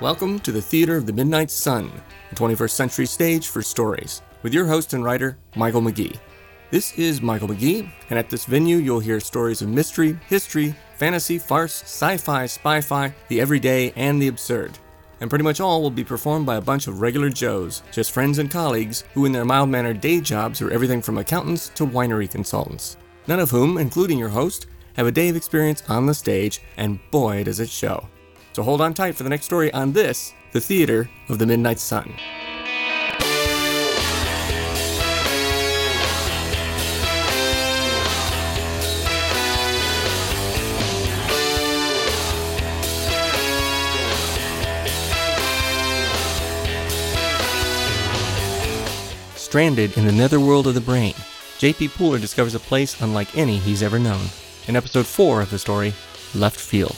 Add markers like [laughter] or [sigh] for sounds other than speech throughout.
Welcome to the Theater of the Midnight Sun, the 21st century stage for stories, with your host and writer, Michael McGee. This is Michael McGee, and at this venue you'll hear stories of mystery, history, fantasy, farce, sci fi, spy fi, the everyday, and the absurd. And pretty much all will be performed by a bunch of regular Joes, just friends and colleagues, who in their mild mannered day jobs are everything from accountants to winery consultants. None of whom, including your host, have a day of experience on the stage, and boy does it show. So hold on tight for the next story on this, the Theater of the Midnight Sun. Stranded in the netherworld of the Brane, J.P. Pooler discovers a place unlike any he's ever known. In episode 4 of the story, Left Field.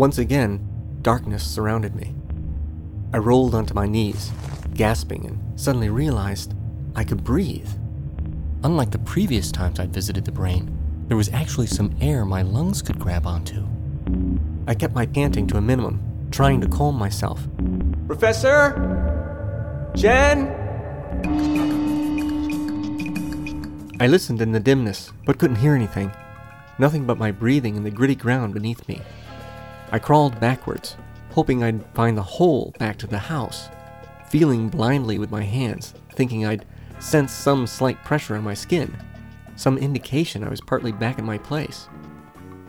Once again, darkness surrounded me. I rolled onto my knees, gasping, and suddenly realized I could breathe. Unlike the previous times I'd visited the Brane, there was actually some air my lungs could grab onto. I kept my panting to a minimum, trying to calm myself. Professor? Jen? I listened in the dimness, but couldn't hear anything. Nothing but my breathing and the gritty ground beneath me. I crawled backwards, hoping I'd find the hole back to the house, feeling blindly with my hands, thinking I'd sense some slight pressure on my skin, some indication I was partly back in my place.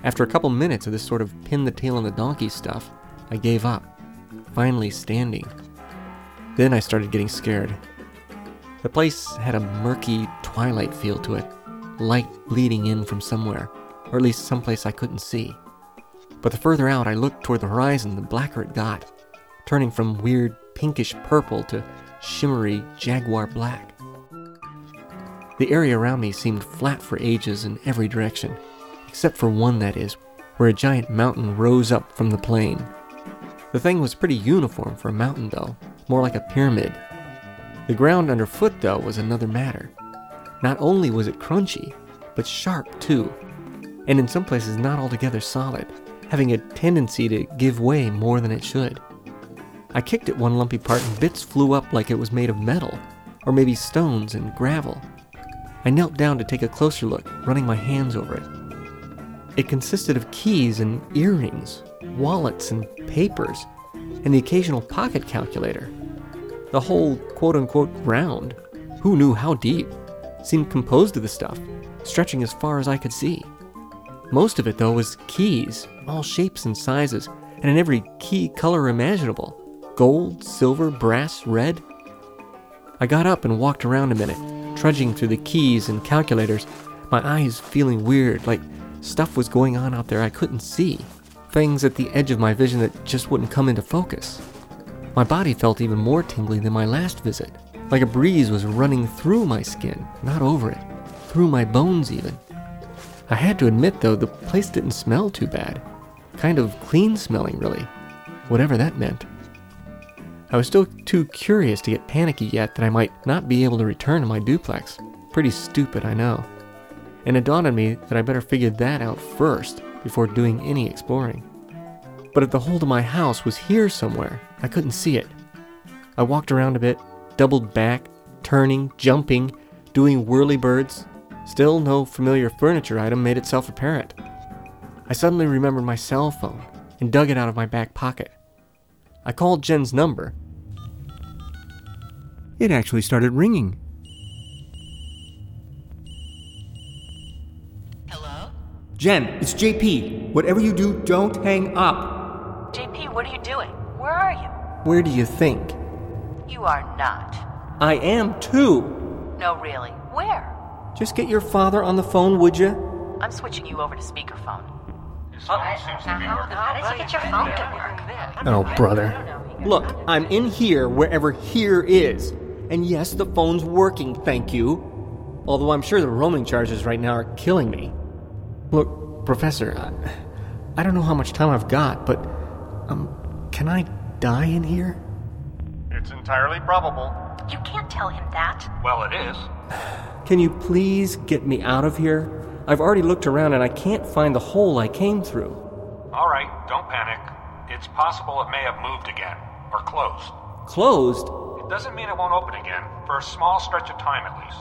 After a couple minutes of this sort of pin the tail on the donkey stuff, I gave up, finally standing. Then I started getting scared. The place had a murky twilight feel to it, light bleeding in from somewhere, or at least someplace I couldn't see. But the further out I looked toward the horizon, the blacker it got, turning from weird pinkish purple to shimmery jaguar black. The area around me seemed flat for ages in every direction, except for one that is, where a giant mountain rose up from the plain. The thing was pretty uniform for a mountain, though, more like a pyramid. The ground underfoot, though, was another matter. Not only was it crunchy, but sharp, too, and in some places not altogether solid having a tendency to give way more than it should. I kicked at one lumpy part and bits flew up like it was made of metal, or maybe stones and gravel. I knelt down to take a closer look, running my hands over it. It consisted of keys and earrings, wallets and papers, and the occasional pocket calculator. The whole quote unquote ground, who knew how deep, seemed composed of the stuff, stretching as far as I could see. Most of it, though, was keys, all shapes and sizes, and in every key color imaginable gold, silver, brass, red. I got up and walked around a minute, trudging through the keys and calculators, my eyes feeling weird, like stuff was going on out there I couldn't see, things at the edge of my vision that just wouldn't come into focus. My body felt even more tingly than my last visit, like a breeze was running through my skin, not over it, through my bones even. I had to admit, though, the place didn't smell too bad. Kind of clean smelling, really. Whatever that meant. I was still too curious to get panicky yet that I might not be able to return to my duplex. Pretty stupid, I know. And it dawned on me that I better figure that out first before doing any exploring. But if the hole to my house was here somewhere, I couldn't see it. I walked around a bit, doubled back, turning, jumping, doing whirly birds, Still, no familiar furniture item made itself apparent. I suddenly remembered my cell phone and dug it out of my back pocket. I called Jen's number. It actually started ringing. Hello? Jen, it's JP. Whatever you do, don't hang up. JP, what are you doing? Where are you? Where do you think? You are not. I am too. No, really. Where? Just get your father on the phone, would you? I'm switching you over to speakerphone. How did you get your phone to work? Oh, brother. Look, I'm in here wherever here is. And yes, the phone's working, thank you. Although I'm sure the roaming charges right now are killing me. Look, Professor, I, I don't know how much time I've got, but I'm Can I die in here? It's entirely probable. You can't tell him that. Well, it is. Can you please get me out of here? I've already looked around and I can't find the hole I came through. All right, don't panic. It's possible it may have moved again, or closed. Closed? It doesn't mean it won't open again, for a small stretch of time at least.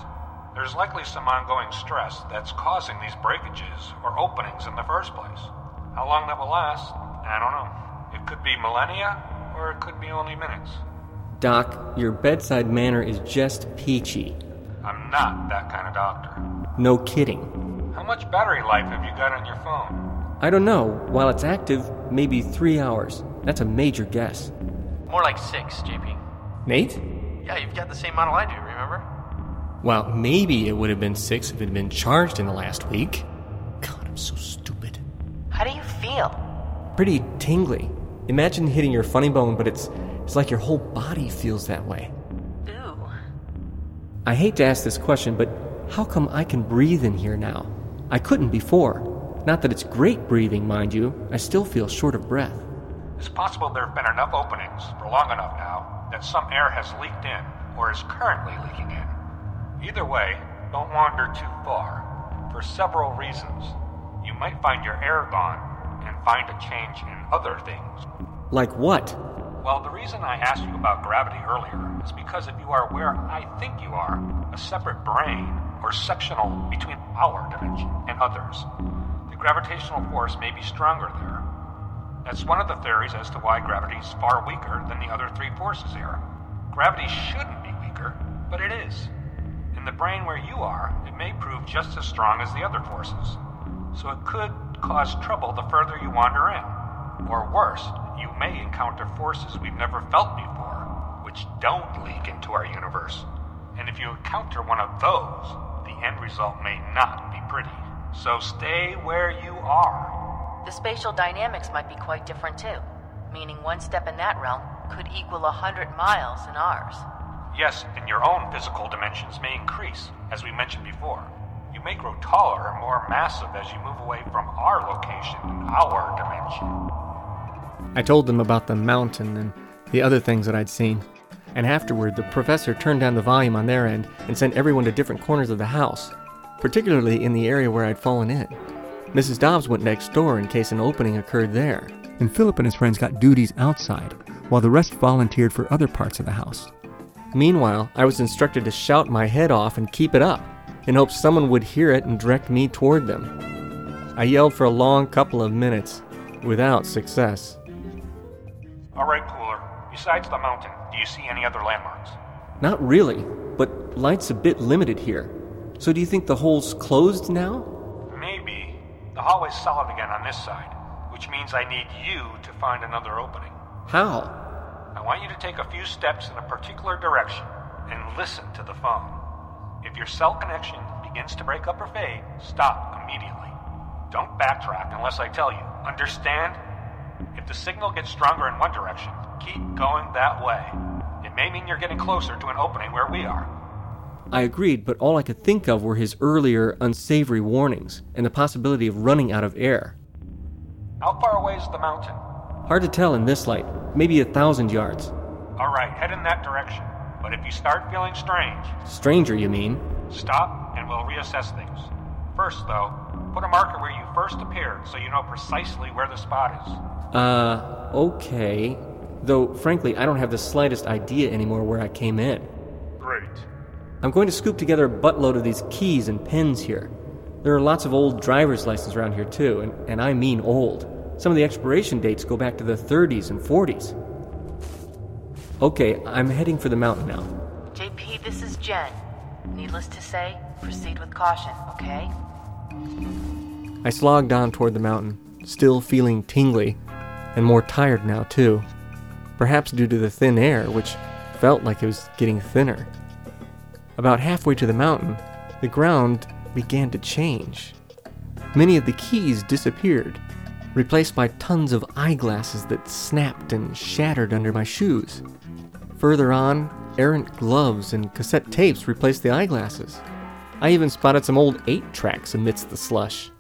There's likely some ongoing stress that's causing these breakages or openings in the first place. How long that will last, I don't know. It could be millennia, or it could be only minutes. Doc, your bedside manner is just peachy. I'm not that kind of doctor. No kidding. How much battery life have you got on your phone? I don't know. While it's active, maybe three hours. That's a major guess. More like six, JP. Nate? Yeah, you've got the same model I do, remember? Well, maybe it would have been six if it had been charged in the last week. God, I'm so stupid. How do you feel? Pretty tingly. Imagine hitting your funny bone, but it's it's like your whole body feels that way. I hate to ask this question, but how come I can breathe in here now? I couldn't before. Not that it's great breathing, mind you. I still feel short of breath. It's possible there have been enough openings for long enough now that some air has leaked in or is currently leaking in. Either way, don't wander too far. For several reasons. You might find your air gone and find a change in other things. Like what? Well, the reason I asked you about gravity earlier is because if you are where I think you are, a separate brane or sectional between our dimension and others, the gravitational force may be stronger there. That's one of the theories as to why gravity is far weaker than the other three forces here. Gravity shouldn't be weaker, but it is. In the Brane where you are, it may prove just as strong as the other forces. So it could cause trouble the further you wander in. Or worse, you may encounter forces we've never felt before, which don't leak into our universe. And if you encounter one of those, the end result may not be pretty. So stay where you are. The spatial dynamics might be quite different too, meaning one step in that realm could equal a hundred miles in ours. Yes, and your own physical dimensions may increase, as we mentioned before. You may grow taller and more massive as you move away from our location, our dimension. I told them about the mountain and the other things that I'd seen. And afterward, the professor turned down the volume on their end and sent everyone to different corners of the house, particularly in the area where I'd fallen in. Mrs. Dobbs went next door in case an opening occurred there. And Philip and his friends got duties outside, while the rest volunteered for other parts of the house. Meanwhile, I was instructed to shout my head off and keep it up, in hopes someone would hear it and direct me toward them. I yelled for a long couple of minutes, without success. All right, Pooler. Besides the mountain, do you see any other landmarks? Not really, but light's a bit limited here. So do you think the hole's closed now? Maybe. The hallway's solid again on this side, which means I need you to find another opening. How? I want you to take a few steps in a particular direction and listen to the phone. If your cell connection begins to break up or fade, stop immediately. Don't backtrack unless I tell you. Understand? If the signal gets stronger in one direction, keep going that way. It may mean you're getting closer to an opening where we are. I agreed, but all I could think of were his earlier unsavory warnings and the possibility of running out of air. How far away is the mountain? Hard to tell in this light, maybe a thousand yards. All right, head in that direction. But if you start feeling strange, Stranger, you mean? stop and we'll reassess things. First, though, put a marker where you first appeared so you know precisely where the spot is. Uh, okay. Though, frankly, I don't have the slightest idea anymore where I came in. Great. I'm going to scoop together a buttload of these keys and pins here. There are lots of old driver's licenses around here, too, and, and I mean old. Some of the expiration dates go back to the 30s and 40s. Okay, I'm heading for the mountain now. JP, this is Jen. Needless to say, proceed with caution, okay? I slogged on toward the mountain, still feeling tingly, and more tired now, too. Perhaps due to the thin air, which felt like it was getting thinner. About halfway to the mountain, the ground began to change. Many of the keys disappeared, replaced by tons of eyeglasses that snapped and shattered under my shoes. Further on, errant gloves and cassette tapes replaced the eyeglasses. I even spotted some old 8 tracks amidst the slush.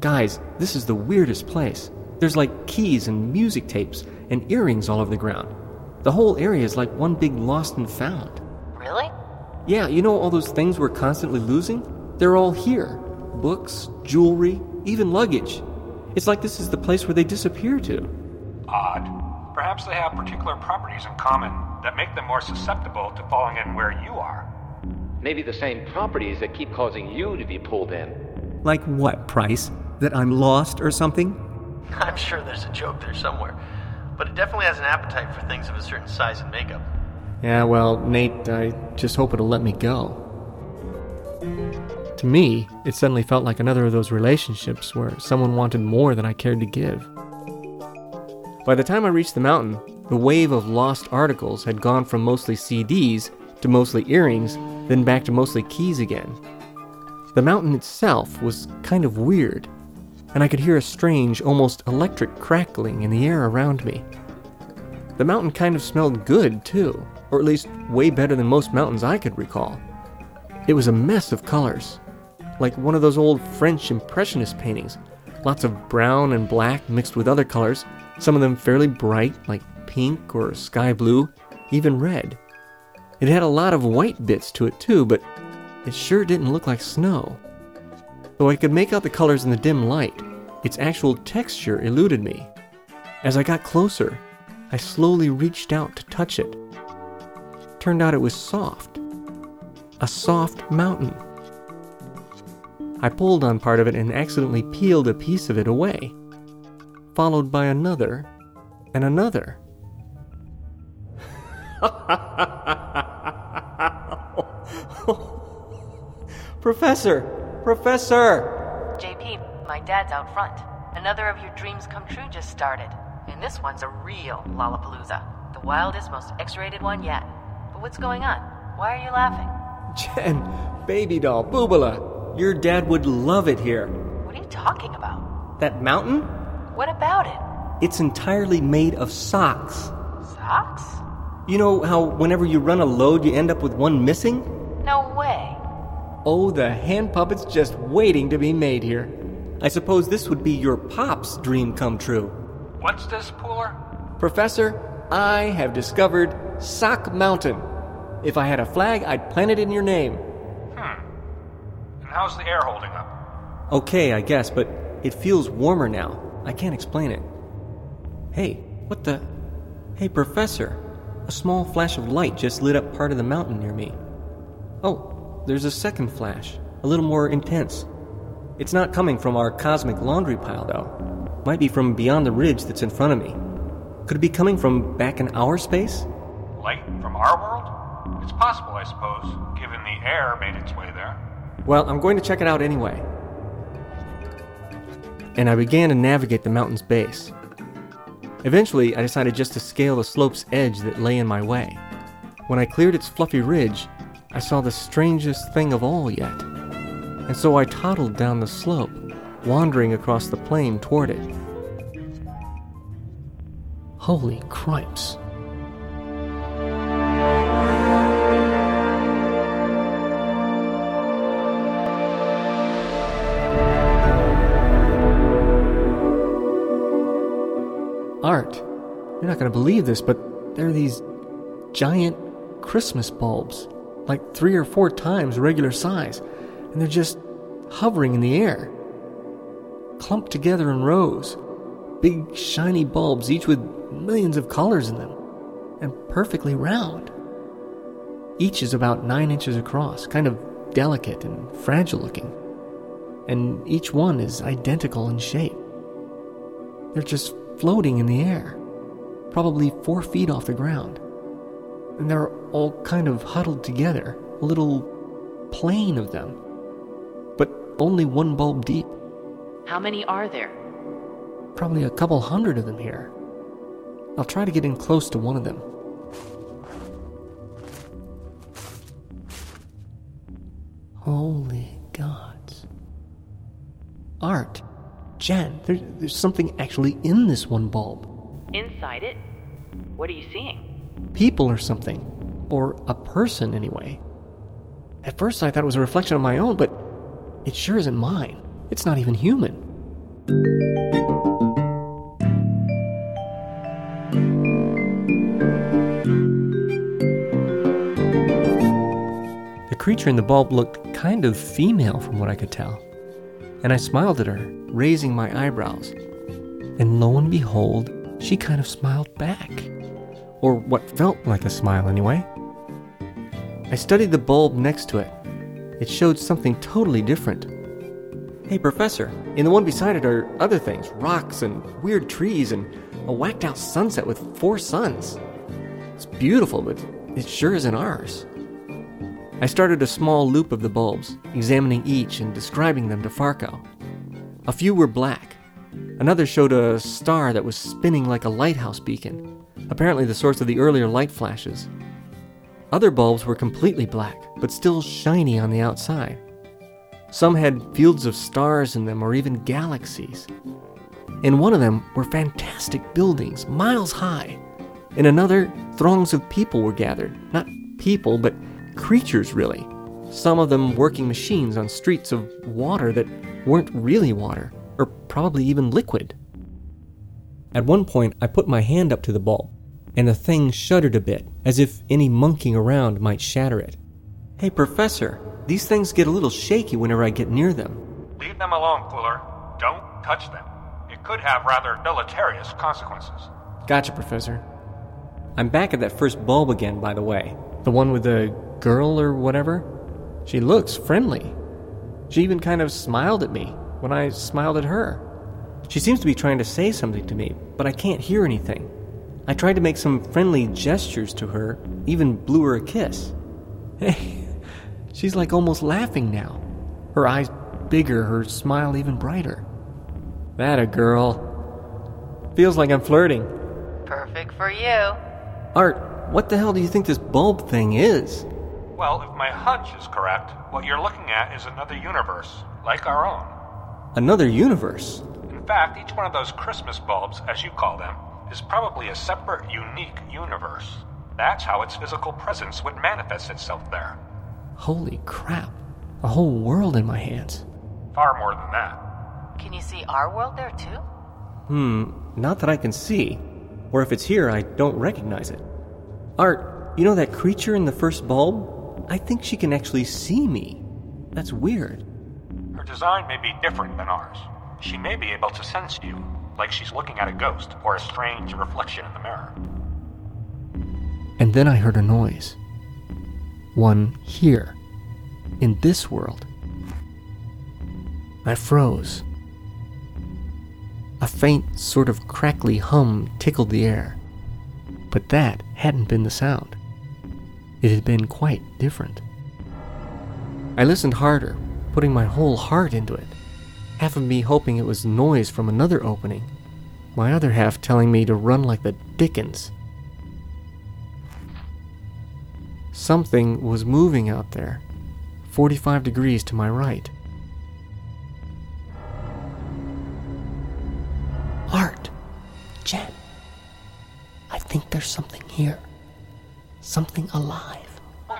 Guys, this is the weirdest place. There's like keys and music tapes and earrings all over the ground. The whole area is like one big lost and found. Really? Yeah, you know all those things we're constantly losing? They're all here books, jewelry, even luggage. It's like this is the place where they disappear to. Odd. Perhaps they have particular properties in common that make them more susceptible to falling in where you are. Maybe the same properties that keep causing you to be pulled in. Like what, Price? That I'm lost or something? [laughs] I'm sure there's a joke there somewhere. But it definitely has an appetite for things of a certain size and makeup. Yeah, well, Nate, I just hope it'll let me go. To me, it suddenly felt like another of those relationships where someone wanted more than I cared to give. By the time I reached the mountain, the wave of lost articles had gone from mostly CDs to mostly earrings, then back to mostly keys again. The mountain itself was kind of weird, and I could hear a strange, almost electric crackling in the air around me. The mountain kind of smelled good, too, or at least way better than most mountains I could recall. It was a mess of colors, like one of those old French Impressionist paintings. Lots of brown and black mixed with other colors, some of them fairly bright, like pink or sky blue, even red. It had a lot of white bits to it too, but it sure didn't look like snow. Though I could make out the colors in the dim light, its actual texture eluded me. As I got closer, I slowly reached out to touch it. Turned out it was soft. A soft mountain. I pulled on part of it and accidentally peeled a piece of it away, followed by another and another. [laughs] Professor! Professor! JP, my dad's out front. Another of your dreams come true just started. And this one's a real Lollapalooza. The wildest, most X rated one yet. But what's going on? Why are you laughing? Jen, baby doll, Boobala, your dad would love it here. What are you talking about? That mountain? What about it? It's entirely made of socks. Socks? You know how whenever you run a load, you end up with one missing? Oh, the hand puppet's just waiting to be made here. I suppose this would be your pop's dream come true. What's this, Pooler? Professor, I have discovered Sock Mountain. If I had a flag, I'd plant it in your name. Hmm. And how's the air holding up? Okay, I guess, but it feels warmer now. I can't explain it. Hey, what the? Hey, Professor. A small flash of light just lit up part of the mountain near me. Oh, there's a second flash, a little more intense. It's not coming from our cosmic laundry pile, though. Might be from beyond the ridge that's in front of me. Could it be coming from back in our space? Light from our world? It's possible, I suppose, given the air made its way there. Well, I'm going to check it out anyway. And I began to navigate the mountain's base. Eventually, I decided just to scale the slope's edge that lay in my way. When I cleared its fluffy ridge, I saw the strangest thing of all yet. And so I toddled down the slope, wandering across the plain toward it. Holy cripes. Art. You're not going to believe this, but there are these giant Christmas bulbs, like three or four times regular size, and they're just hovering in the air, clumped together in rows. Big, shiny bulbs, each with millions of colors in them, and perfectly round. Each is about nine inches across, kind of delicate and fragile looking, and each one is identical in shape. They're just floating in the air, probably four feet off the ground. And they're all kind of huddled together, a little plane of them, but only one bulb deep. How many are there? Probably a couple hundred of them here. I'll try to get in close to one of them. Holy gods. Art. Jen, there, there's something actually in this one bulb. Inside it? What are you seeing? people or something, or a person anyway. At first, I thought it was a reflection of my own, but it sure isn't mine. It's not even human. The creature in the bulb looked kind of female from what I could tell, and I smiled at her, raising my eyebrows. And lo and behold, she kind of smiled back. Or what felt like a smile, anyway. I studied the bulb next to it. It showed something totally different. Hey, Professor, in the one beside it are other things rocks and weird trees and a whacked out sunset with four suns. It's beautiful, but it sure isn't ours. I started a small loop of the bulbs, examining each and describing them to Farco. A few were black. Another showed a star that was spinning like a lighthouse beacon, apparently the source of the earlier light flashes. Other bulbs were completely black, but still shiny on the outside. Some had fields of stars in them or even galaxies. In one of them were fantastic buildings, miles high. In another, throngs of people were gathered. Not people, but creatures, really. Some of them working machines on streets of water that weren't really water, or probably even liquid. At one point, I put my hand up to the bulb, and the thing shuddered a bit, as if any monkeying around might shatter it. Hey, Professor, these things get a little shaky whenever I get near them. Leave them alone, Pooler. Don't touch them. It could have rather deleterious consequences. Gotcha, Professor. I'm back at that first bulb again, by the way. The one with the girl or whatever. She looks friendly. She even kind of smiled at me when I smiled at her. She seems to be trying to say something to me, but I can't hear anything. I tried to make some friendly gestures to her, even blew her a kiss. Hey, she's like almost laughing now. Her eyes bigger, her smile even brighter. That a girl. Feels like I'm flirting. Perfect for you. Art, what the hell do you think this bulb thing is? Well, if my hunch is correct, what you're looking at is another universe, like our own. Another universe. In fact, each one of those Christmas bulbs, as you call them, is probably a separate, unique universe. That's how its physical presence would manifest itself there. Holy crap. A whole world in my hands. Far more than that. Can you see our world there too? Hmm, not that I can see. Or if it's here, I don't recognize it. Art, you know that creature in the first bulb? I think she can actually see me. That's weird. Her design may be different than ours. She may be able to sense you, like she's looking at a ghost or a strange reflection in the mirror. And then I heard a noise. One here, in this world. I froze. A faint, sort of crackly hum tickled the air. But that hadn't been the sound. It had been quite different. I listened harder, putting my whole heart into it, half of me hoping it was noise from another opening, my other half telling me to run like the dickens. Something was moving out there, 45 degrees to my right. Art, Jen, I think there's something here. Something alive. Oh,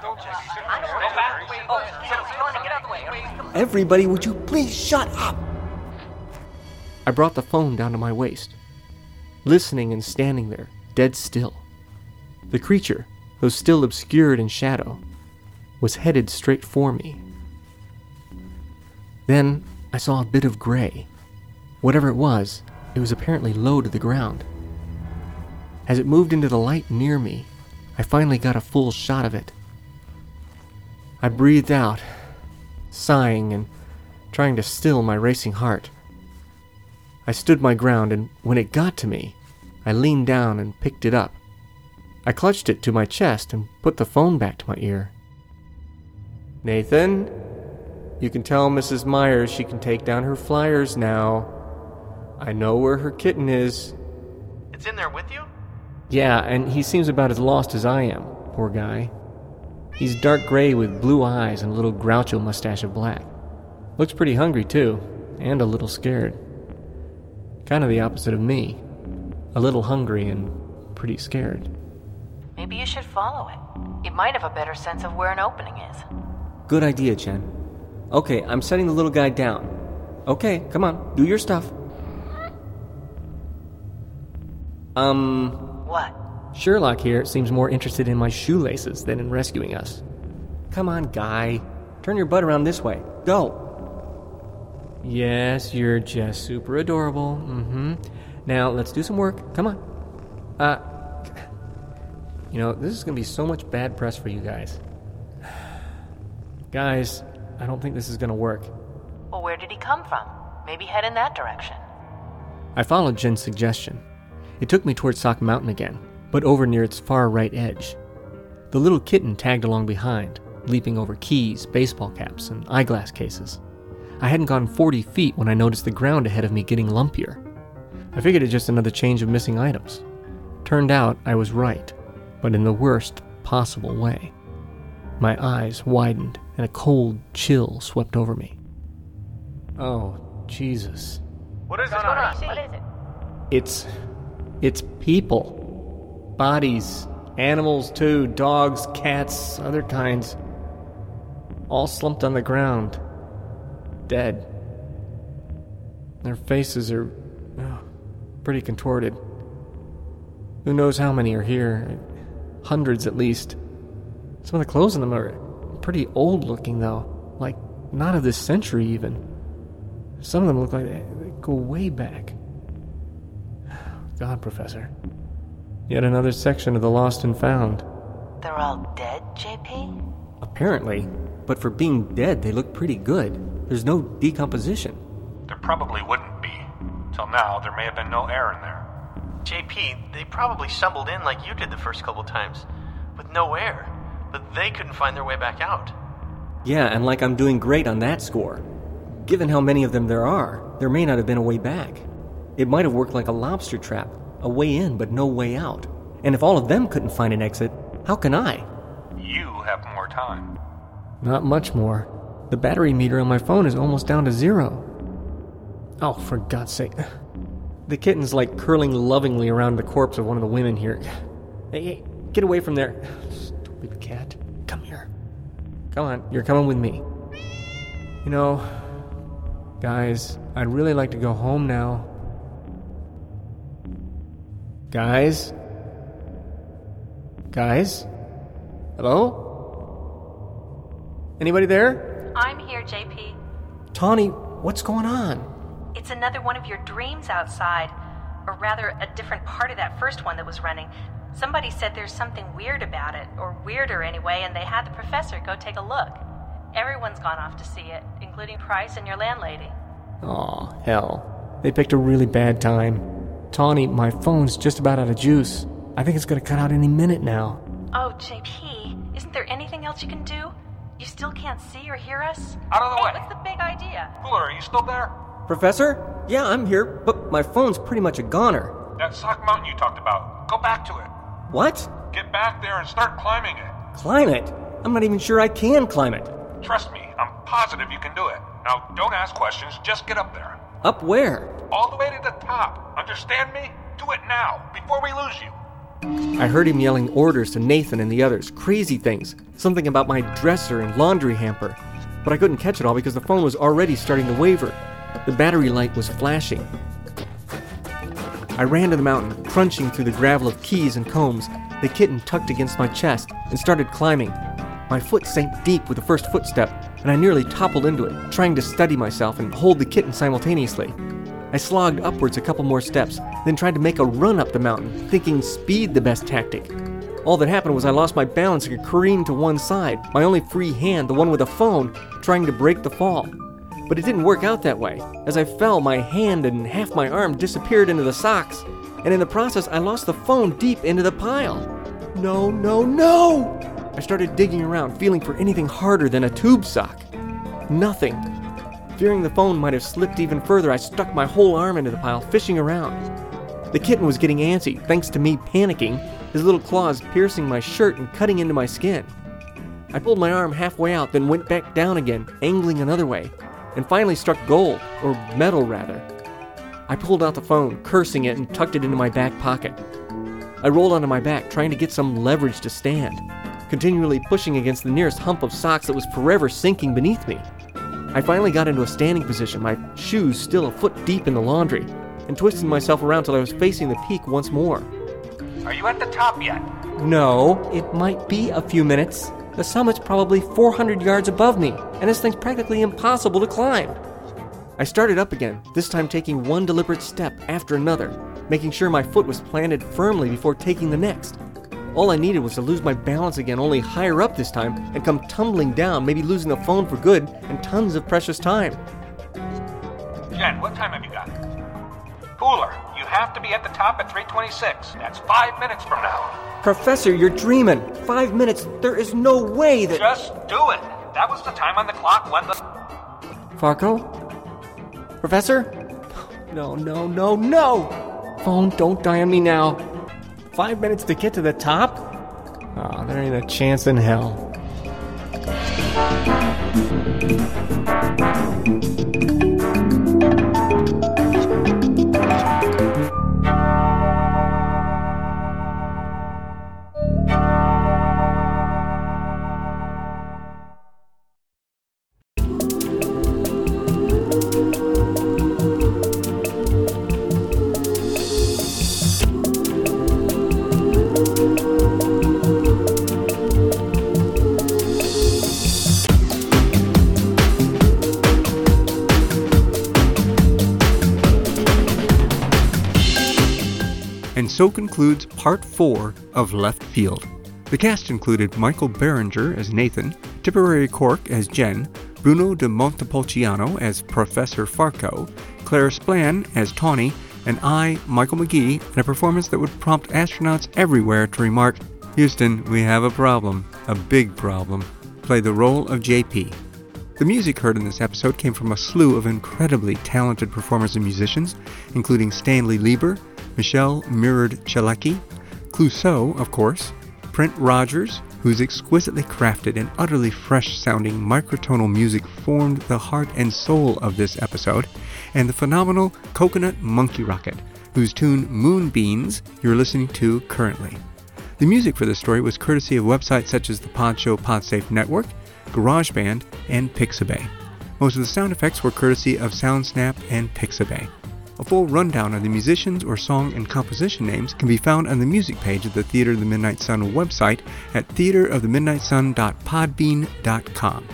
Everybody, would you please shut up? I brought the phone down to my waist, listening and standing there, dead still. The creature, though still obscured in shadow, was headed straight for me. Then I saw a bit of gray. Whatever it was, it was apparently low to the ground. As it moved into the light near me, I finally got a full shot of it. I breathed out, sighing and trying to still my racing heart. I stood my ground, and when it got to me, I leaned down and picked it up. I clutched it to my chest and put the phone back to my ear. Nathan, you can tell Mrs. Myers she can take down her flyers now. I know where her kitten is. It's in there with you? Yeah, and he seems about as lost as I am, poor guy. He's dark gray with blue eyes and a little groucho mustache of black. Looks pretty hungry, too, and a little scared. Kind of the opposite of me. A little hungry and pretty scared. Maybe you should follow it. It might have a better sense of where an opening is. Good idea, Jen. Okay, I'm setting the little guy down. Okay, come on, do your stuff. Um, What? Sherlock here seems more interested in my shoelaces than in rescuing us. Come on, guy. Turn your butt around this way. Go. Yes, you're just super adorable. Mm-hmm. Now let's do some work. Come on. Uh, you know this is gonna be so much bad press for you guys. [sighs] Guys, I don't think this is gonna work. Well, where did he come from? Maybe head in that direction. I followed Jen's suggestion. It took me towards Sock Mountain again, but over near its far right edge. The little kitten tagged along behind, leaping over keys, baseball caps, and eyeglass cases. I hadn't gone 40 feet when I noticed the ground ahead of me getting lumpier. I figured it just another change of missing items. Turned out I was right, but in the worst possible way. My eyes widened and a cold chill swept over me. Oh, Jesus. What is What it? is it? It's. it's people. Bodies. Animals, too. Dogs, cats, other kinds. All slumped on the ground. Dead. Their faces are. oh, pretty contorted. Who knows how many are here? Hundreds at least. Some of the clothes on them are pretty old looking, though. Like, not of this century, even. Some of them look like they they go way back. [sighs] God, Professor. Yet another section of the Lost and Found. They're all dead, JP? Apparently, but for being dead, they look pretty good. There's no decomposition. There probably wouldn't be. Till now, there may have been no air in there. JP, they probably stumbled in like you did the first couple times, with no air, but they couldn't find their way back out. Yeah, and like I'm doing great on that score. Given how many of them there are, there may not have been a way back. It might have worked like a lobster trap a way in, but no way out. And if all of them couldn't find an exit, how can I? You have more time. Not much more. The battery meter on my phone is almost down to zero. Oh, for God's sake. The kitten's like curling lovingly around the corpse of one of the women here. Hey, hey, get away from there. Stupid cat. Come here. Come on, you're coming with me. You know, guys, I'd really like to go home now. Guys? Guys? Hello? Anybody there? I'm here, JP. Tawny, what's going on? It's another one of your dreams outside. Or rather, a different part of that first one that was running. Somebody said there's something weird about it, or weirder anyway, and they had the professor go take a look. Everyone's gone off to see it, including Price and your landlady. Aw, hell. They picked a really bad time. Tawny, my phone's just about out of juice. I think it's gonna cut out any minute now. Oh, JP, isn't there anything else you can do? You still can't see or hear us? Out of the hey, way. what's the big idea? Pooler, are you still there? Professor? Yeah, I'm here, but my phone's pretty much a goner. That Sock Mountain you talked about. Go back to it. What? Get back there and start climbing it. Climb it? I'm not even sure I can climb it. Trust me, I'm positive you can do it. Now, don't ask questions, just get up there. Up where? All the way to the top. Understand me? Do it now, before we lose you. I heard him yelling orders to Nathan and the others, crazy things, something about my dresser and laundry hamper. But I couldn't catch it all because the phone was already starting to waver. The battery light was flashing. I ran to the mountain, crunching through the gravel of keys and combs, the kitten tucked against my chest, and started climbing. My foot sank deep with the first footstep, and I nearly toppled into it, trying to steady myself and hold the kitten simultaneously. I slogged upwards a couple more steps, then tried to make a run up the mountain, thinking speed the best tactic. All that happened was I lost my balance and careened to one side, my only free hand, the one with the phone, trying to break the fall. But it didn't work out that way. As I fell, my hand and half my arm disappeared into the socks, and in the process, I lost the phone deep into the pile. No, no, no! I started digging around, feeling for anything harder than a tube sock. Nothing. Fearing the phone might have slipped even further, I stuck my whole arm into the pile, fishing around. The kitten was getting antsy, thanks to me panicking, his little claws piercing my shirt and cutting into my skin. I pulled my arm halfway out, then went back down again, angling another way, and finally struck gold, or metal rather. I pulled out the phone, cursing it, and tucked it into my back pocket. I rolled onto my back, trying to get some leverage to stand, continually pushing against the nearest hump of socks that was forever sinking beneath me. I finally got into a standing position, my shoes still a foot deep in the laundry, and twisted myself around till I was facing the peak once more. Are you at the top yet? No, it might be a few minutes. The summit's probably 400 yards above me, and this thing's practically impossible to climb. I started up again, this time taking one deliberate step after another, making sure my foot was planted firmly before taking the next. All I needed was to lose my balance again, only higher up this time, and come tumbling down, maybe losing the phone for good and tons of precious time. Jen, what time have you got? Pooler, you have to be at the top at 326. That's five minutes from now. Professor, you're dreaming. Five minutes. There is no way that. Just do it. That was the time on the clock when the. Farco? Professor? No, no, no, no! Phone, don't die on me now. Five minutes to get to the top? Aw, there ain't a chance in hell. So concludes part four of Left Field. The cast included Michael Berringer as Nathan, Tipperary Cork as Jen, Bruno de Montipulciano as Professor Farco, Claire Splan as Tawny, and I, Michael McGee, in a performance that would prompt astronauts everywhere to remark, Houston, we have a problem, a big problem. Play the role of JP. The music heard in this episode came from a slew of incredibly talented performers and musicians, including Stanley Lieber, Michelle Mirrored Cielecki, Clouseaux, of course, Prent Rodgers, whose exquisitely crafted and utterly fresh sounding microtonal music formed the heart and soul of this episode, and the phenomenal Coconut Monkeyrocket, whose tune Moonbeans you're listening to currently. The music for this story was courtesy of websites such as the Podshow Podsafe Network, GarageBand, and Pixabay. Most of the sound effects were courtesy of SoundSnap and Pixabay. A full rundown of the musicians or song and composition names can be found on the music page of the Theater of the Midnight Sun website at theaterofthemidnightsun.podbean.com.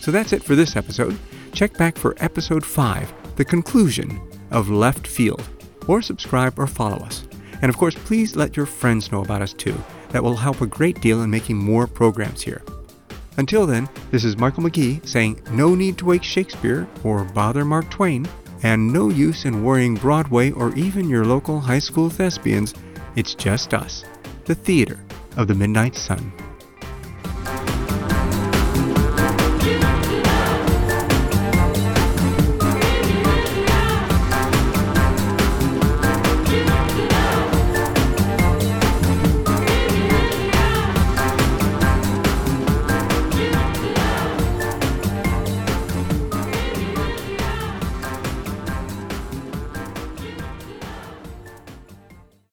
So that's it for this episode. Check back for episode 5, the conclusion of Left Field, or subscribe or follow us. And of course, please let your friends know about us too. That will help a great deal in making more programs here. Until then, this is Michael McGee saying no need to wake Shakespeare or bother Mark Twain and no use in worrying Broadway or even your local high school thespians. It's just us, the Theater of the Midnight Sun.